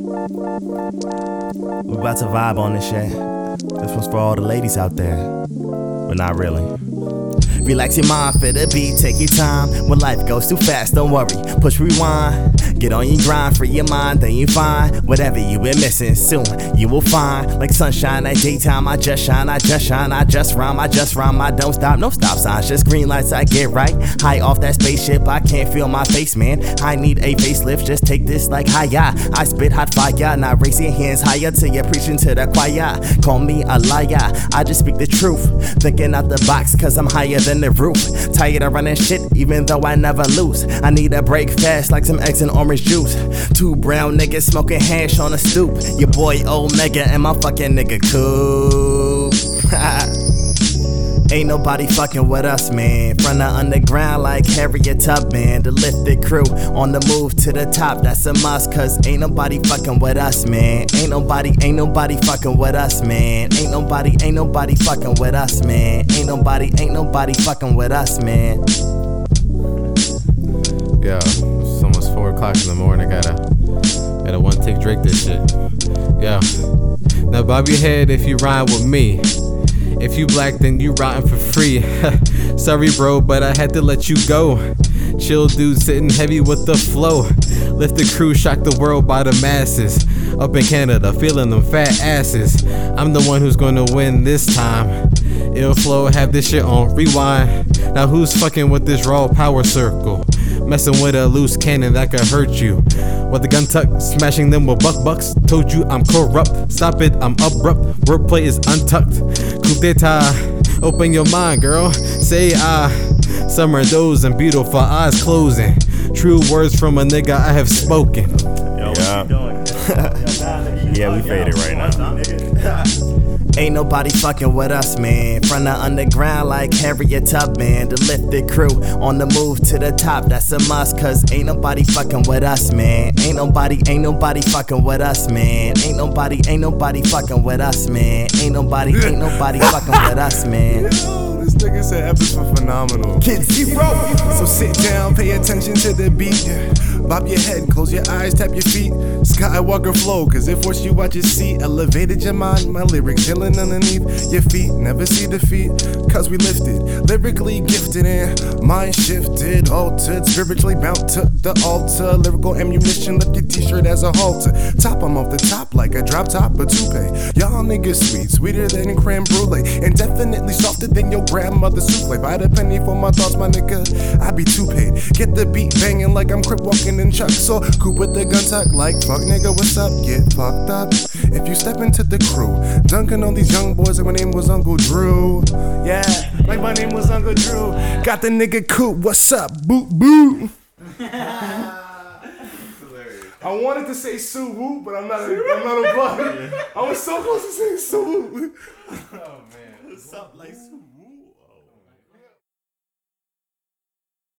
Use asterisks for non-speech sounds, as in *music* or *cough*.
We about to vibe on this shit. This one's for all the ladies out there, but not really. Relax your mind for the beat, take your time. When life goes too fast, don't worry, push rewind. Get on your grind, free your mind, then you find whatever you been missing. Soon you will find like sunshine at daytime. I just shine, I just shine, I just rhyme, I just rhyme. I don't stop, no stop signs, just green lights. I get right high off that spaceship. I can't feel my face, man. I need a facelift, just take this like higher. I spit hot fire, now raise your hands higher till you're preaching to the choir. Call me a liar, I just speak the truth. Thinking out the box, cause I'm higher than the roof. Tired of running shit, even though I never lose. I need a break fast, like some eggs and orange juice. Two brown niggas smoking hash on a stoop. Your boy Omega and my fucking nigga Coop. *laughs* Ain't nobody fucking with us, man. From the underground like Harriet Tubman. The lifted crew on the move to the top, that's a must. Cause ain't nobody fucking with us, man. Ain't nobody, ain't nobody fucking with us, man. Ain't nobody, ain't nobody fucking with us, man. Ain't nobody, ain't nobody fucking with us, man. Yeah, it's almost four o'clock in the morning. I gotta, gotta one take Drake this shit. Yeah. Now bob your head if you rhyme with me. If you black, then you rotting for free. *laughs* Sorry, bro, but I had to let you go. Chill dude sitting heavy with the flow. Lift the crew, shock the world by the masses. Up in Canada, feeling them fat asses. I'm the one who's gonna win this time. Ill flow, have this shit on rewind. Now who's fucking with this raw power circle? Messing with a loose cannon that could hurt you. With the gun tuck, smashing them with buck bucks. Told you I'm corrupt. Stop it, I'm abrupt. Wordplay is untucked. Coop De Ta. Open your mind, girl. Say ah. Summer doze and beautiful eyes closing. True words from a nigga I have spoken. Yeah. *laughs* yeah, we faded right now. *laughs* Ain't nobody fucking with us, man. From the underground like Harriet Tubman. The lifted crew on the move to the top, that's a must. Cause ain't nobody fucking with us, man. Ain't nobody, ain't nobody fucking with us, man. Ain't nobody, ain't nobody fucking with us, man. Ain't nobody, ain't nobody *laughs* fucking with us, man. This nigga said episodes were phenomenal. Kid Zero. So sit down, pay attention to the beat. Bob your head, close your eyes, tap your feet. Skywalker flow, cause it forced you out your seat. Elevated your mind, my lyrics chilling underneath your feet. Never see defeat, cause we lifted. Lyrically gifted and mind shifted, altered. Spiritually bound to the altar. Lyrical ammunition, lift your t shirt as a halter. Top 'em off the top like a drop top or toupee. Y'all niggas sweet, sweeter than a creme brulee. And definitely softer than your grandmother's souffle. Buy the penny for my thoughts, my nigga. I be too paid. Get the beat banging like I'm crip walking in Chuck. So coop with the gun tuck like fuck nigga, what's up? Get fucked up. If you step into the crew, dunking on these young boys like my name was Uncle Drew. Yeah, like my name was Uncle Drew. Got the nigga coop, what's up? Boot boot. I wanted to say Sue Woo, but I'm not a, I'm not a bug. I was so close to saying Sue Woo. What's up, like